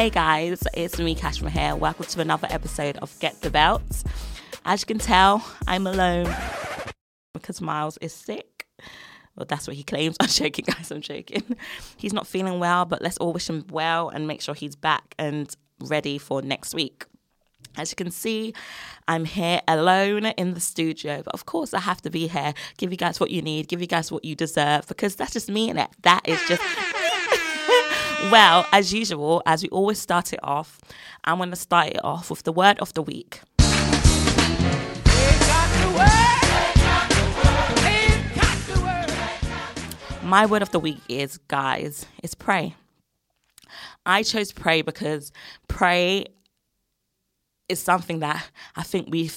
Hey guys, it's me, Kashmir here. Welcome to another episode of Get the Belt. As you can tell, I'm alone because Miles is sick. Well, that's what he claims. I'm joking, guys. I'm joking. He's not feeling well, but let's all wish him well and make sure he's back and ready for next week. As you can see, I'm here alone in the studio, but of course, I have to be here, give you guys what you need, give you guys what you deserve, because that's just me in it. That is just well, as usual, as we always start it off, I'm going to start it off with the word of the week. My word of the week is, guys, is pray. I chose pray because pray is something that I think we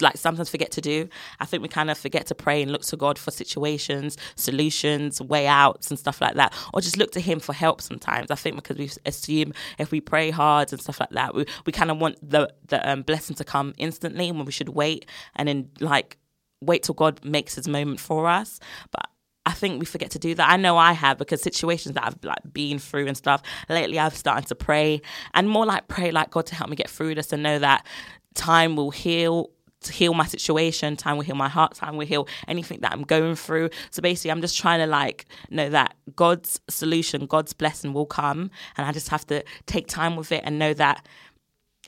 like sometimes forget to do. I think we kind of forget to pray and look to God for situations, solutions, way outs, and stuff like that, or just look to Him for help. Sometimes I think because we assume if we pray hard and stuff like that, we, we kind of want the the um, blessing to come instantly when we should wait and then like wait till God makes His moment for us. But I think we forget to do that. I know I have because situations that I've like been through and stuff. Lately, I've started to pray and more like pray like God to help me get through this and know that time will heal heal my situation, time will heal my heart, time will heal anything that I'm going through. So basically, I'm just trying to like know that God's solution, God's blessing will come, and I just have to take time with it and know that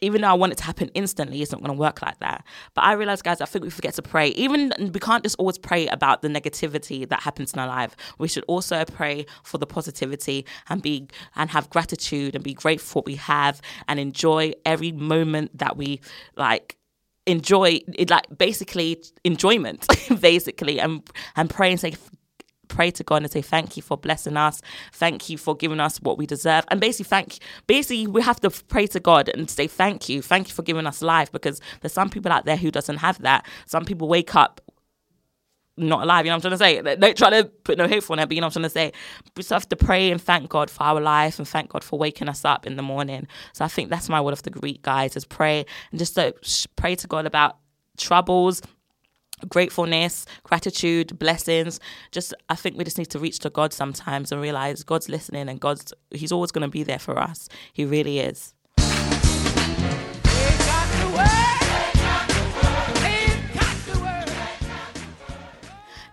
even though I want it to happen instantly, it's not going to work like that. But I realize, guys, I think we forget to pray. Even we can't just always pray about the negativity that happens in our life. We should also pray for the positivity and be and have gratitude and be grateful for what we have and enjoy every moment that we like enjoy it like basically enjoyment basically and and pray and say pray to God and say thank you for blessing us, thank you for giving us what we deserve, and basically thank. Basically, we have to pray to God and say thank you, thank you for giving us life because there's some people out there who doesn't have that. Some people wake up not alive. You know what I'm trying to say? Don't try to put no hope on it, but you know what I'm trying to say? We just have to pray and thank God for our life and thank God for waking us up in the morning. So I think that's my word of the week, guys, is pray and just uh, to pray to God about troubles, gratefulness, gratitude, blessings. Just I think we just need to reach to God sometimes and realize God's listening and God's He's always going to be there for us. He really is.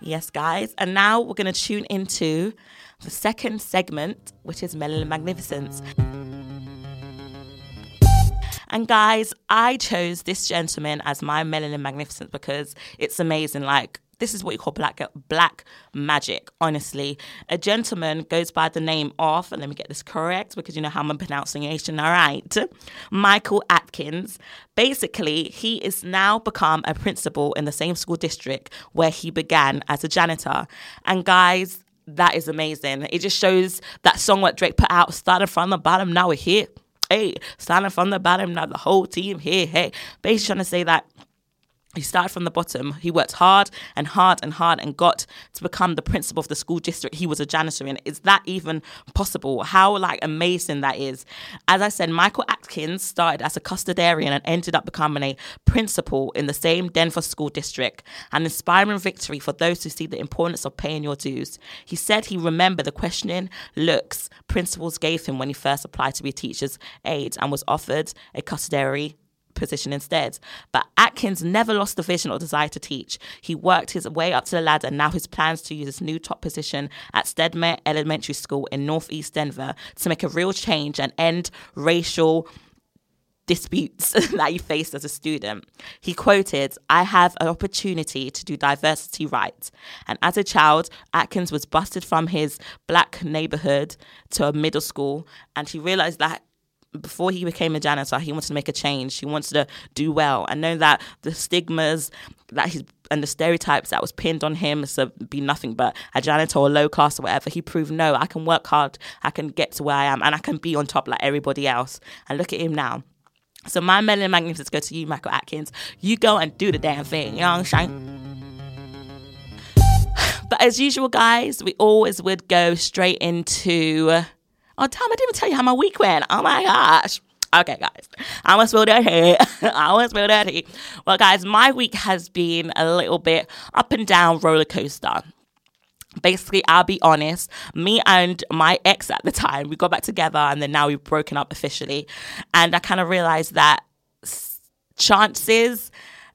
Yes, guys. And now we're going to tune into the second segment, which is Melanin Magnificence. And guys, I chose this gentleman as my melanin magnificence because it's amazing. Like, this is what you call black black magic honestly. A gentleman goes by the name of and let me get this correct because you know how i'm pronouncing all right michael atkins. Basically he is now become a principal in the same school district where he began as a janitor. And guys that is amazing. It just shows that song what drake put out started from the bottom now we're here hey, starting from the bottom, now the whole team here, hey. Basically trying to say that he started from the bottom. He worked hard and hard and hard and got to become the principal of the school district. He was a janitor in. Is that even possible? How like amazing that is. As I said, Michael Atkins started as a custodian and ended up becoming a principal in the same Denver school district. An inspiring victory for those who see the importance of paying your dues. He said he remembered the questioning looks principals gave him when he first applied to be a teacher's aide and was offered a custodian position instead. But Atkins never lost the vision or desire to teach. He worked his way up to the ladder, and now his plans to use his new top position at Stedman Elementary School in Northeast Denver to make a real change and end racial disputes that you faced as a student. He quoted, I have an opportunity to do diversity right. And as a child, Atkins was busted from his black neighborhood to a middle school, and he realized that before he became a janitor, he wanted to make a change. He wanted to do well. and know that the stigmas that he's and the stereotypes that was pinned on him to be nothing but a janitor or low class or whatever, he proved no, I can work hard, I can get to where I am, and I can be on top like everybody else. And look at him now. So my melanin magnificence go to you, Michael Atkins. You go and do the damn thing. You know what I'm saying? But as usual, guys, we always would go straight into. Oh, Tom, I didn't tell you how my week went. Oh my gosh. Okay, guys, I almost spill dirty. I almost spill dirty. Well, guys, my week has been a little bit up and down roller coaster basically i'll be honest me and my ex at the time we got back together and then now we've broken up officially and i kind of realized that chances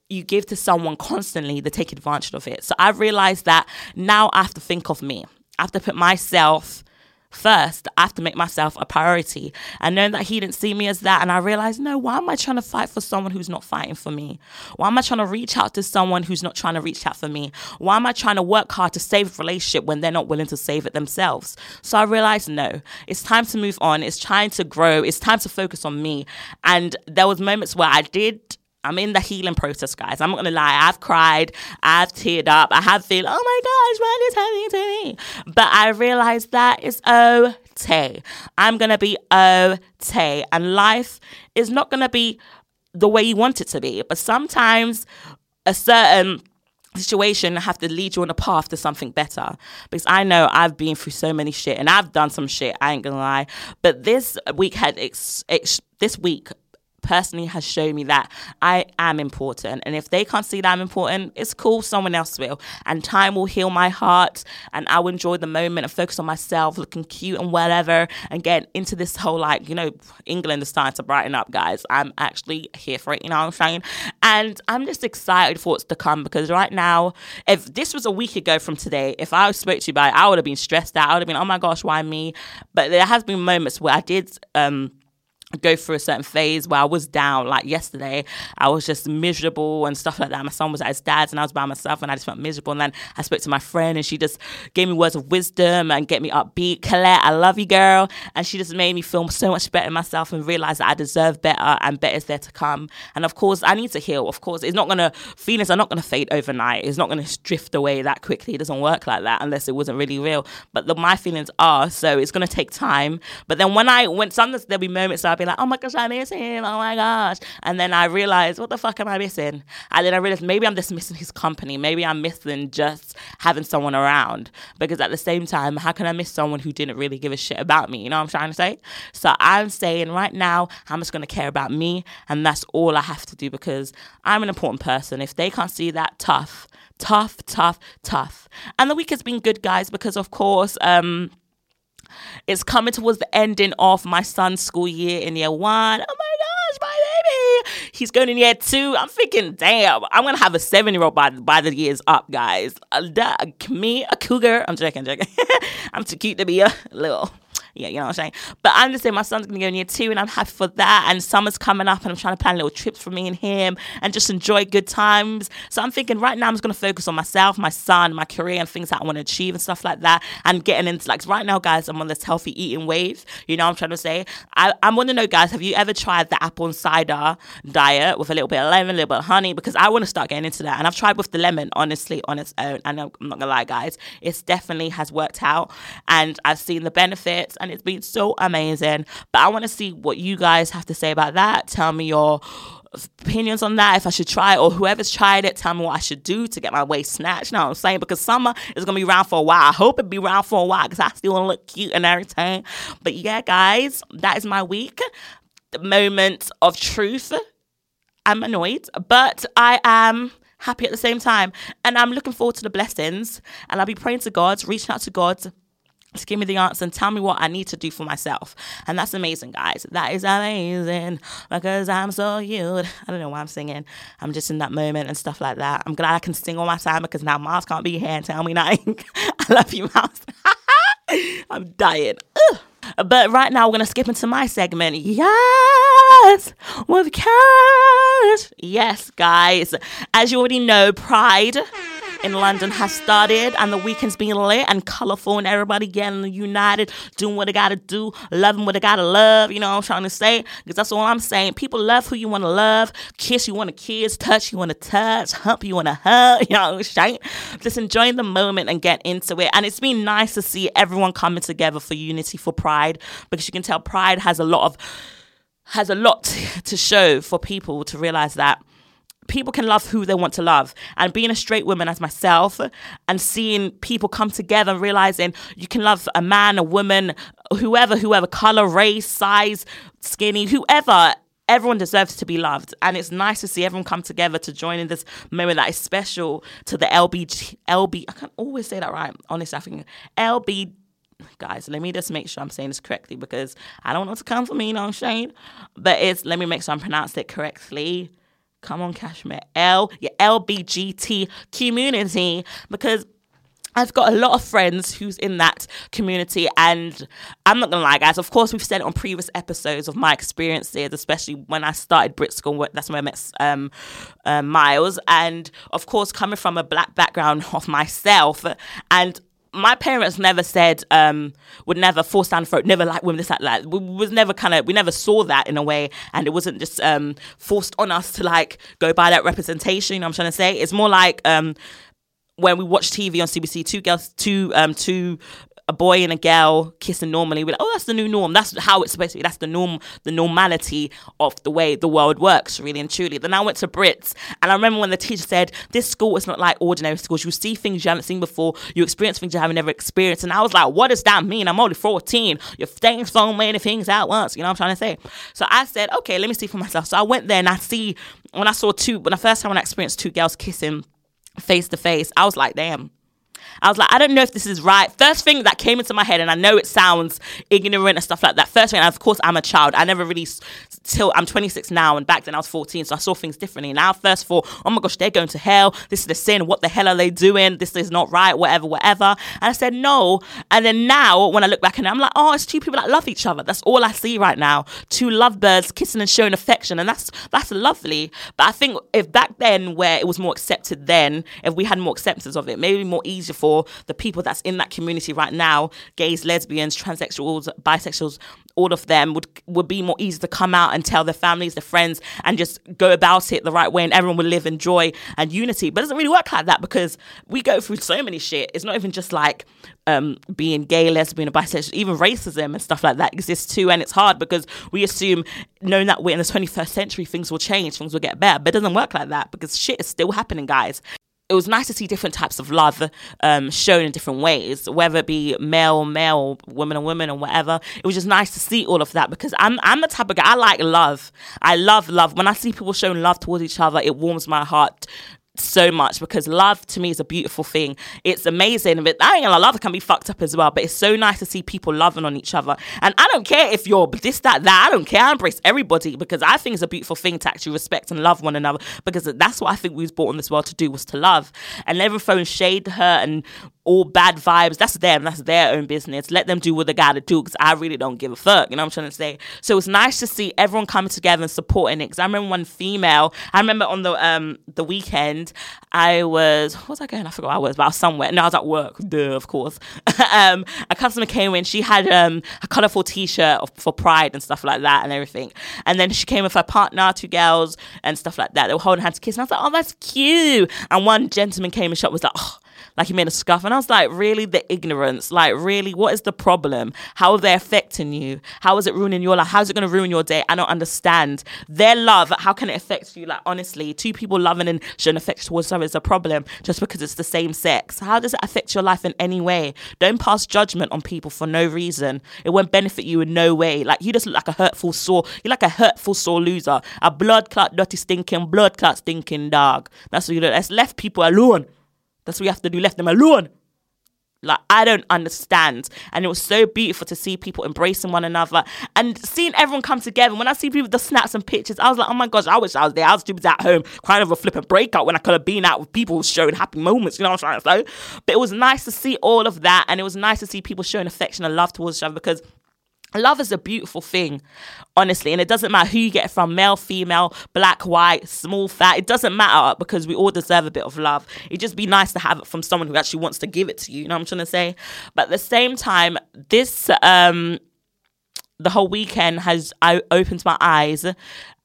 you give to someone constantly they take advantage of it so i've realized that now i have to think of me i have to put myself first, I have to make myself a priority. And knowing that he didn't see me as that, and I realized, no, why am I trying to fight for someone who's not fighting for me? Why am I trying to reach out to someone who's not trying to reach out for me? Why am I trying to work hard to save a relationship when they're not willing to save it themselves? So I realized, no, it's time to move on. It's time to grow. It's time to focus on me. And there was moments where I did I'm in the healing process, guys. I'm not gonna lie. I've cried, I've teared up, I have feel, oh my gosh, what is happening to me? But I realized that it's okay. I'm gonna be okay. And life is not gonna be the way you want it to be. But sometimes a certain situation have to lead you on a path to something better because i know i've been through so many shit and i've done some shit i ain't gonna lie but this week had ex- ex- this week personally has shown me that I am important. And if they can't see that I'm important, it's cool, someone else will. And time will heal my heart and I will enjoy the moment and focus on myself, looking cute and whatever, and get into this whole like, you know, England is starting to brighten up, guys. I'm actually here for it, you know what I'm saying? And I'm just excited for what's to come because right now, if this was a week ago from today, if I spoke to you about it, I would have been stressed out. I would have been, oh my gosh, why me? But there has been moments where I did um go through a certain phase where I was down. Like yesterday, I was just miserable and stuff like that. My son was at his dad's and I was by myself and I just felt miserable. And then I spoke to my friend and she just gave me words of wisdom and get me upbeat. Colette, I love you, girl. And she just made me feel so much better myself and realize that I deserve better and better is there to come. And of course, I need to heal. Of course, it's not gonna feelings are not gonna fade overnight. It's not gonna drift away that quickly. It doesn't work like that unless it wasn't really real. But the, my feelings are so it's gonna take time. But then when I when sometimes there'll be moments I'll be like, oh my gosh, I miss him. Oh my gosh. And then I realized, what the fuck am I missing? And then I realized maybe I'm just missing his company. Maybe I'm missing just having someone around. Because at the same time, how can I miss someone who didn't really give a shit about me? You know what I'm trying to say? So I'm saying right now, I'm just going to care about me. And that's all I have to do because I'm an important person. If they can't see that, tough tough, tough, tough. And the week has been good, guys, because of course, um, it's coming towards the ending of my son's school year in year one. Oh my gosh, my baby. He's going in year two. I'm thinking, damn, I'm gonna have a seven year old by the by the years up, guys. Uh, me, a cougar. I'm joking, joking. I'm too cute to be a little you know what I'm saying? But I'm just saying my son's gonna go in year two and I'm happy for that. And summer's coming up and I'm trying to plan little trips for me and him and just enjoy good times. So I'm thinking right now I'm just gonna focus on myself, my son, my career and things that I want to achieve and stuff like that. And getting into like right now, guys, I'm on this healthy eating wave. You know what I'm trying to say? I, I want to know, guys, have you ever tried the apple and cider diet with a little bit of lemon, a little bit of honey? Because I want to start getting into that. And I've tried with the lemon, honestly, on its own. And I'm not gonna lie, guys, it definitely has worked out. And I've seen the benefits and it's been so amazing. But I want to see what you guys have to say about that. Tell me your opinions on that if I should try it or whoever's tried it tell me what I should do to get my waist snatched. You know what I'm saying? Because summer is gonna be around for a while. I hope it be around for a while because I still want to look cute and everything. But yeah guys that is my week. The moment of truth. I'm annoyed but I am happy at the same time. And I'm looking forward to the blessings. And I'll be praying to God reaching out to God to give me the answer and tell me what I need to do for myself. And that's amazing, guys. That is amazing because I'm so cute. I don't know why I'm singing. I'm just in that moment and stuff like that. I'm glad I can sing all my time because now Mars can't be here and tell me nothing. I love you, Mars. I'm dying. Ugh. But right now, we're going to skip into my segment. Yes, with cash. Yes, guys. As you already know, Pride in London has started and the weekend's being lit and colorful and everybody getting united, doing what they gotta do, loving what they gotta love. You know what I'm trying to say? Because that's all I'm saying. People love who you wanna love, kiss you wanna kiss, touch you wanna touch, hump you wanna hug. You know what I'm saying? Just enjoying the moment and get into it. And it's been nice to see everyone coming together for unity for Pride because you can tell Pride has a lot of has a lot to show for people to realize that people can love who they want to love. And being a straight woman as myself and seeing people come together and realizing you can love a man, a woman, whoever, whoever, color, race, size, skinny, whoever. Everyone deserves to be loved, and it's nice to see everyone come together to join in this moment that is special to the LB. LB. I can't always say that right. Honestly, I think LB guys, let me just make sure I'm saying this correctly because I don't want to come for me, no shade. But it's let me make sure I'm pronounced it correctly. Come on, Kashmir. L, your LBGT community, because I've got a lot of friends who's in that community, and I'm not gonna lie, guys. Of course, we've said it on previous episodes of my experiences, especially when I started Brit School. That's when I met um, uh, Miles, and of course, coming from a black background of myself, and my parents never said um, would never force down throat, never like women this like that. We was never kind of we never saw that in a way, and it wasn't just um, forced on us to like go by that representation. You know I'm trying to say? It's more like um, when we watch TV on CBC, two girls, two um, two a boy and a girl kissing normally, we're like, oh, that's the new norm. That's how it's supposed to be. That's the norm, the normality of the way the world works, really and truly. Then I went to Brits, and I remember when the teacher said, this school is not like ordinary schools. You see things you haven't seen before. You experience things you haven't ever experienced. And I was like, what does that mean? I'm only 14. You're saying so many things at once. You know what I'm trying to say? So I said, okay, let me see for myself. So I went there and I see, when I saw two, when the first time when I experienced two girls kissing face to face, I was like, damn I was like, I don't know if this is right. First thing that came into my head, and I know it sounds ignorant and stuff like that. First thing, of course, I'm a child. I never really, till I'm 26 now, and back then I was 14, so I saw things differently. Now, first thought, oh my gosh, they're going to hell. This is the sin. What the hell are they doing? This is not right, whatever, whatever. And I said, no. And then now, when I look back and I'm like, oh, it's two people that love each other. That's all I see right now. Two lovebirds kissing and showing affection, and that's that's lovely. But I think if back then, where it was more accepted then, if we had more acceptance of it, maybe more easier for the people that's in that community right now gays lesbians transsexuals bisexuals all of them would would be more easy to come out and tell their families their friends and just go about it the right way and everyone would live in joy and unity. But it doesn't really work like that because we go through so many shit. It's not even just like um, being gay lesbian bisexual. Even racism and stuff like that exists too and it's hard because we assume knowing that we're in the 21st century things will change things will get better. But it doesn't work like that because shit is still happening guys it was nice to see different types of love um, shown in different ways, whether it be male, male, women and women, or whatever. It was just nice to see all of that because I'm I'm the type of guy I like love. I love love. When I see people showing love towards each other, it warms my heart so much because love to me is a beautiful thing. It's amazing. But I ain't gonna love can be fucked up as well. But it's so nice to see people loving on each other. And I don't care if you're this, that, that. I don't care. I embrace everybody because I think it's a beautiful thing to actually respect and love one another because that's what I think we was brought in this world to do was to love. And never throwing shade her and all bad vibes. That's them. That's their own business. Let them do what they gotta do because I really don't give a fuck. You know what I'm trying to say? So it's nice to see everyone coming together and supporting it. Because I remember one female. I remember on the um the weekend, I was what was I going? I forgot I was, but I was somewhere. No, I was at work. Duh, of course. um, a customer came in. She had um a colorful T-shirt for Pride and stuff like that and everything. And then she came with her partner, two girls and stuff like that. They were holding hands to kiss. And I was like, oh, that's cute. And one gentleman came and shot was like, oh like he made a scuff. And I was like, really, the ignorance? Like, really, what is the problem? How are they affecting you? How is it ruining your life? How's it going to ruin your day? I don't understand. Their love, how can it affect you? Like, honestly, two people loving and showing affection towards other is a problem just because it's the same sex. How does it affect your life in any way? Don't pass judgment on people for no reason. It won't benefit you in no way. Like, you just look like a hurtful sore. You're like a hurtful sore loser. A blood clot, dirty, stinking, blood clot, stinking dog. That's what you do. That's left people alone. That's what you have to do. Left them alone. Like I don't understand, and it was so beautiful to see people embracing one another and seeing everyone come together. When I see people the snaps and pictures, I was like, oh my gosh, I wish I was there. I was stupid at home crying over a flipping breakout when I could have been out with people showing happy moments. You know what I'm trying to say? But it was nice to see all of that, and it was nice to see people showing affection and love towards each other because Love is a beautiful thing, honestly, and it doesn't matter who you get from male, female, black, white, small, fat. It doesn't matter because we all deserve a bit of love. It'd just be nice to have it from someone who actually wants to give it to you. You know what I'm trying to say? But at the same time, this um the whole weekend has I opened my eyes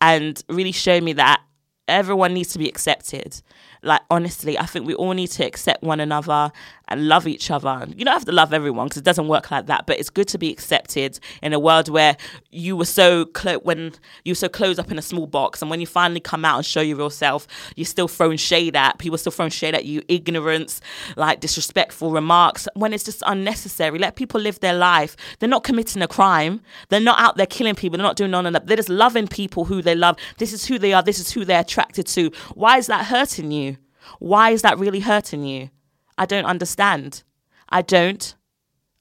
and really showed me that everyone needs to be accepted. Like honestly, I think we all need to accept one another and love each other. You don't have to love everyone because it doesn't work like that. But it's good to be accepted in a world where you were so close when you were so closed up in a small box, and when you finally come out and show your real self, you're still throwing shade at people, still throwing shade at you, ignorance, like disrespectful remarks. When it's just unnecessary, let people live their life. They're not committing a crime. They're not out there killing people. They're not doing none of that. They're just loving people who they love. This is who they are. This is who they're attracted to. Why is that hurting you? Why is that really hurting you? I don't understand. I don't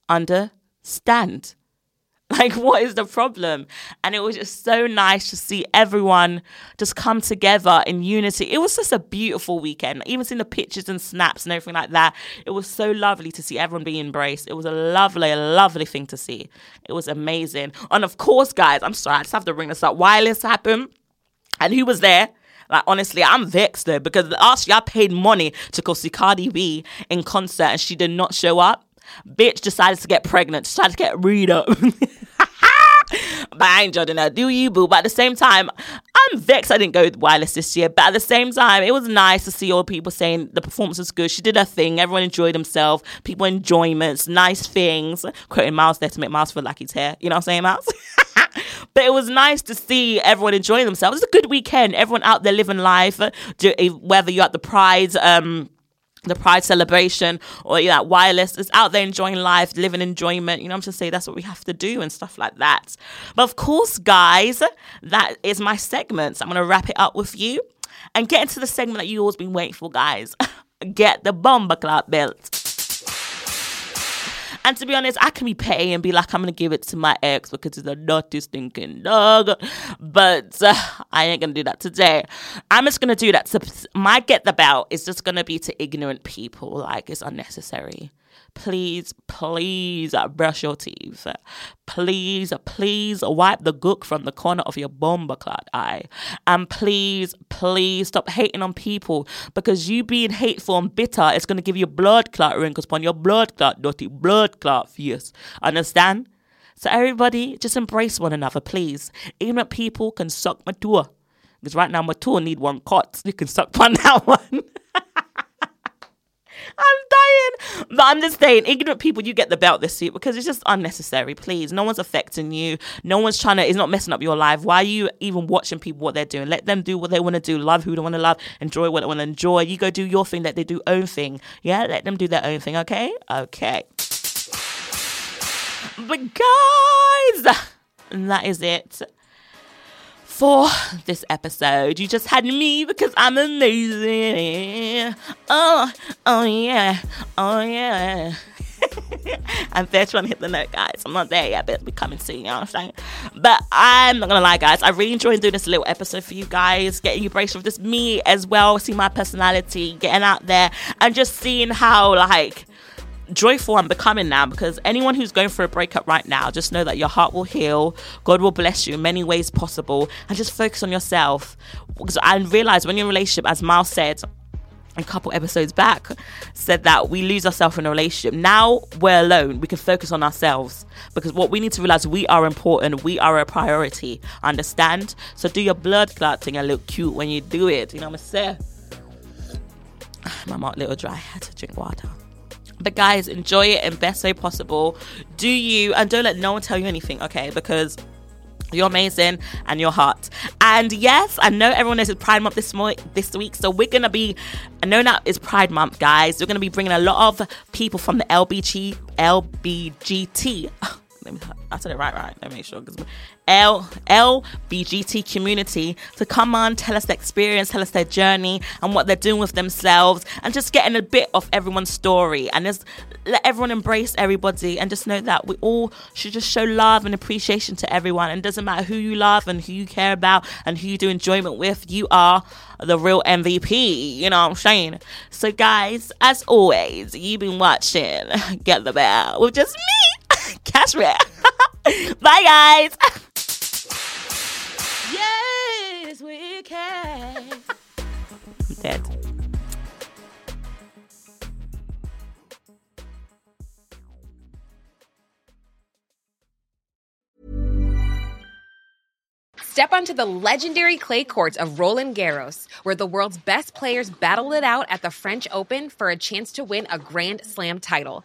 understand. Like, what is the problem? And it was just so nice to see everyone just come together in unity. It was just a beautiful weekend. Even seeing the pictures and snaps and everything like that, it was so lovely to see everyone being embraced. It was a lovely, lovely thing to see. It was amazing. And of course, guys, I'm sorry, I just have to bring this up. Wireless happened. And who was there? Like honestly, I'm vexed though because last year I paid money to go see Cardi B in concert and she did not show up. Bitch decided to get pregnant, decided to get read up. but I ain't judging her, do you, boo? But at the same time, I'm vexed I didn't go with Wireless this year. But at the same time, it was nice to see all people saying the performance was good. She did her thing. Everyone enjoyed themselves. People enjoyments, nice things. Quoting Miles there to make Miles feel like he's here. You know what I'm saying, Miles? but it was nice to see everyone enjoying themselves. It was a good weekend. Everyone out there living life, whether you're at the Pride, um, the Pride celebration or you know, wireless is out there enjoying life, living enjoyment. You know, I'm just saying that's what we have to do and stuff like that. But of course, guys, that is my segment. So I'm gonna wrap it up with you and get into the segment that you always been waiting for, guys. get the bomber club belt. And to be honest, I can be petty and be like, I'm gonna give it to my ex because he's a dirty stinking dog. But uh, I ain't gonna do that today. I'm just gonna do that. So my get the belt is just gonna be to ignorant people. Like it's unnecessary please, please brush your teeth. Please, please wipe the gook from the corner of your bomber clot eye. And please, please stop hating on people because you being hateful and bitter is going to give you blood clot wrinkles upon your blood clot, dirty blood clot face. Understand? So everybody, just embrace one another, please. Ignorant people can suck my tour. Because right now my tour need one cot. You can suck on that one. I'm dying. But I'm just saying, ignorant people, you get the belt this week because it's just unnecessary. Please, no one's affecting you. No one's trying to. It's not messing up your life. Why are you even watching people what they're doing? Let them do what they want to do. Love who they want to love. Enjoy what they want to enjoy. You go do your thing. Let they do own thing. Yeah, let them do their own thing. Okay, okay. But guys, that is it for this episode. You just had me because I'm amazing. Oh, oh yeah, oh yeah. I'm to hit the note, guys. I'm not there yet, but be coming soon, you know what I'm saying? But I'm not gonna lie, guys. I really enjoyed doing this little episode for you guys, getting you braced with this me as well, see my personality, getting out there, and just seeing how like joyful I'm becoming now because anyone who's going through a breakup right now, just know that your heart will heal. God will bless you in many ways possible, and just focus on yourself. And realize when you're in a relationship, as Miles said a couple episodes back, said that we lose ourselves in a relationship. Now we're alone. We can focus on ourselves because what we need to realize we are important. We are a priority. Understand? So do your blood clotting and look cute when you do it. You know what I'm saying? My mouth little dry. I had to drink water. But guys, enjoy it in best way possible. Do you and don't let no one tell you anything, okay? Because you're amazing and you're hot. And yes, I know everyone knows it's Pride Month this mo- this week, so we're gonna be. I know now it's Pride Month, guys. We're gonna be bringing a lot of people from the LBG LBGT. I said it right, right. Let me make sure. L LBGT community to come on, tell us their experience, tell us their journey and what they're doing with themselves, and just getting a bit of everyone's story and just let everyone embrace everybody and just know that we all should just show love and appreciation to everyone. And it doesn't matter who you love and who you care about and who you do enjoyment with, you are the real MVP. You know what I'm saying? So, guys, as always, you've been watching Get the Belt with just me. cashmere. Bye, guys. yes, we can. I'm dead. Step onto the legendary clay courts of Roland Garros, where the world's best players battle it out at the French Open for a chance to win a Grand Slam title.